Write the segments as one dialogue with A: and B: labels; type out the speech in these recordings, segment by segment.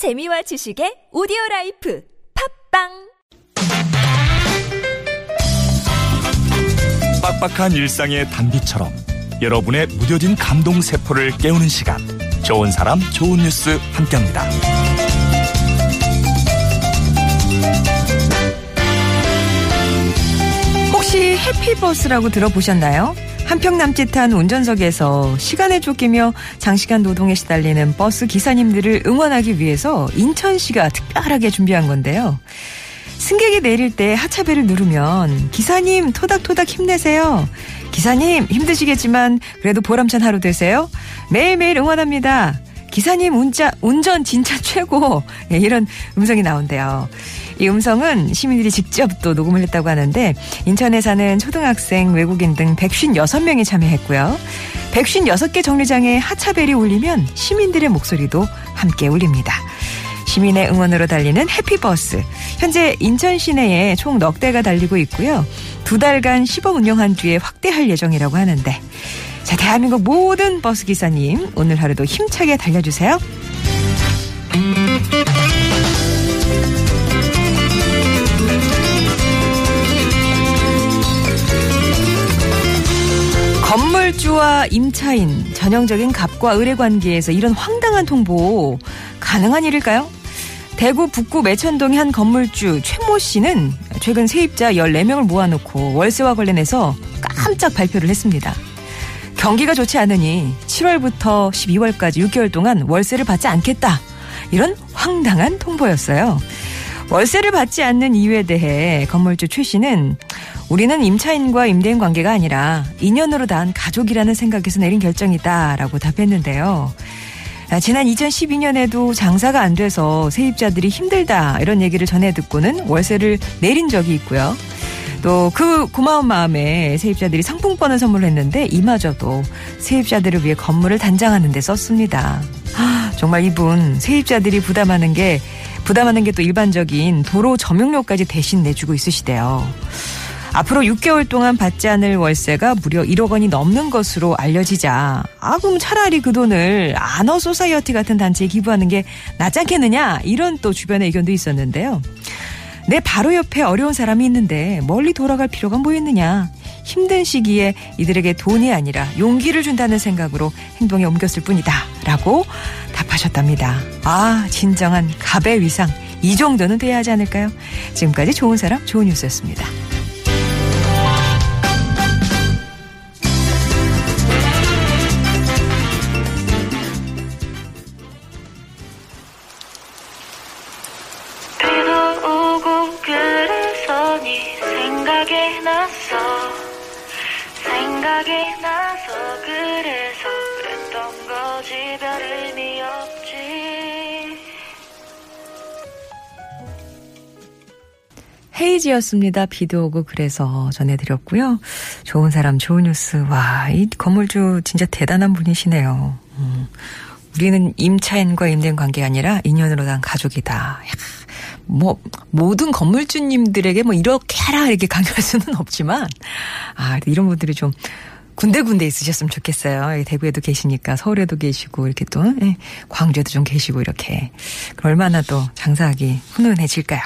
A: 재미와 지식의 오디오 life 팟빵
B: 빡빡한 일상의 단비처럼 여러분의 무뎌진 감동 세포를 깨우는 시간 좋은 사람 좋은 뉴스 함께합니다.
C: 혹시 해피버스라고 들어보셨나요? 한평 남짓한 운전석에서 시간에 쫓기며 장시간 노동에 시달리는 버스 기사님들을 응원하기 위해서 인천시가 특별하게 준비한 건데요. 승객이 내릴 때 하차벨을 누르면 기사님 토닥토닥 힘내세요. 기사님 힘드시겠지만 그래도 보람찬 하루 되세요. 매일매일 응원합니다. 기사님 운자, 운전 진짜 최고. 예, 이런 음성이 나온대요. 이 음성은 시민들이 직접 또 녹음을 했다고 하는데 인천에 사는 초등학생, 외국인 등 156명이 참여했고요. 156개 정류장에 하차벨이 울리면 시민들의 목소리도 함께 울립니다. 시민의 응원으로 달리는 해피버스. 현재 인천 시내에 총 넉 대가 달리고 있고요. 두 달간 시범 운영한 뒤에 확대할 예정이라고 하는데 자, 대한민국 모든 버스 기사님, 오늘 하루도 힘차게 달려주세요. 건물주와 임차인, 전형적인 갑과 을의 관계에서 이런 황당한 통보 가능한 일일까요? 대구 북구 매천동의 한 건물주 최모 씨는 최근 세입자 14명을 모아놓고 월세와 관련해서 깜짝 발표를 했습니다. 경기가 좋지 않으니 7월부터 12월까지 6개월 동안 월세를 받지 않겠다. 이런 황당한 통보였어요. 월세를 받지 않는 이유에 대해 건물주 최 씨는 우리는 임차인과 임대인 관계가 아니라 인연으로 단 가족이라는 생각에서 내린 결정이다라고 답했는데요. 아, 지난 2012년에도 장사가 안 돼서 세입자들이 힘들다 이런 얘기를 전해 듣고는 월세를 내린 적이 있고요. 또 그 고마운 마음에 세입자들이 상품권을 선물했는데 이마저도 세입자들을 위해 건물을 단장하는 데 썼습니다. 아, 정말 이분 세입자들이 부담하는 게 부담하는 게 또 일반적인 도로 점용료까지 대신 내주고 있으시대요. 앞으로 6개월 동안 받지 않을 월세가 무려 1억 원이 넘는 것으로 알려지자 아 그럼 차라리 그 돈을 아너 소사이어티 같은 단체에 기부하는 게 낫지 않겠느냐 이런 또 주변의 의견도 있었는데요. 내 바로 옆에 어려운 사람이 있는데 멀리 돌아갈 필요가 뭐 있느냐. 힘든 시기에 이들에게 돈이 아니라 용기를 준다는 생각으로 행동에 옮겼을 뿐이다. 라고 답하셨답니다. 아, 진정한 갑의 위상. 이 정도는 돼야 하지 않을까요? 지금까지 좋은 사람, 좋은 뉴스였습니다.
D: 생각이 나서 그래서 그랬던 거지 별 의미 없지
C: 헤이지였습니다. 비도 오고 그래서 전해드렸고요. 좋은 사람, 좋은 뉴스. 와, 이 건물주 진짜 대단한 분이시네요. 음, 우리는 임차인과 임대인 관계가 아니라 인연으로 난 가족이다. 야, 뭐 모든 건물주님들에게 뭐 이렇게 하라 이렇게 강요할 수는 없지만 아 이런 분들이 좀 군데군데 있으셨으면 좋겠어요. 대구에도 계시니까 서울에도 계시고 이렇게 또 예, 광주에도 좀 계시고 이렇게 얼마나 또 장사하기 훈훈해질까요?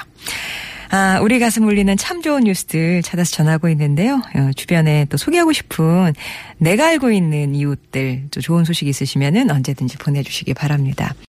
C: 아, 우리 가슴 울리는 참 좋은 뉴스들 찾아서 전하고 있는데요. 어, 주변에 또 소개하고 싶은 내가 알고 있는 이웃들 또 좋은 소식 있으시면은 언제든지 보내주시기 바랍니다.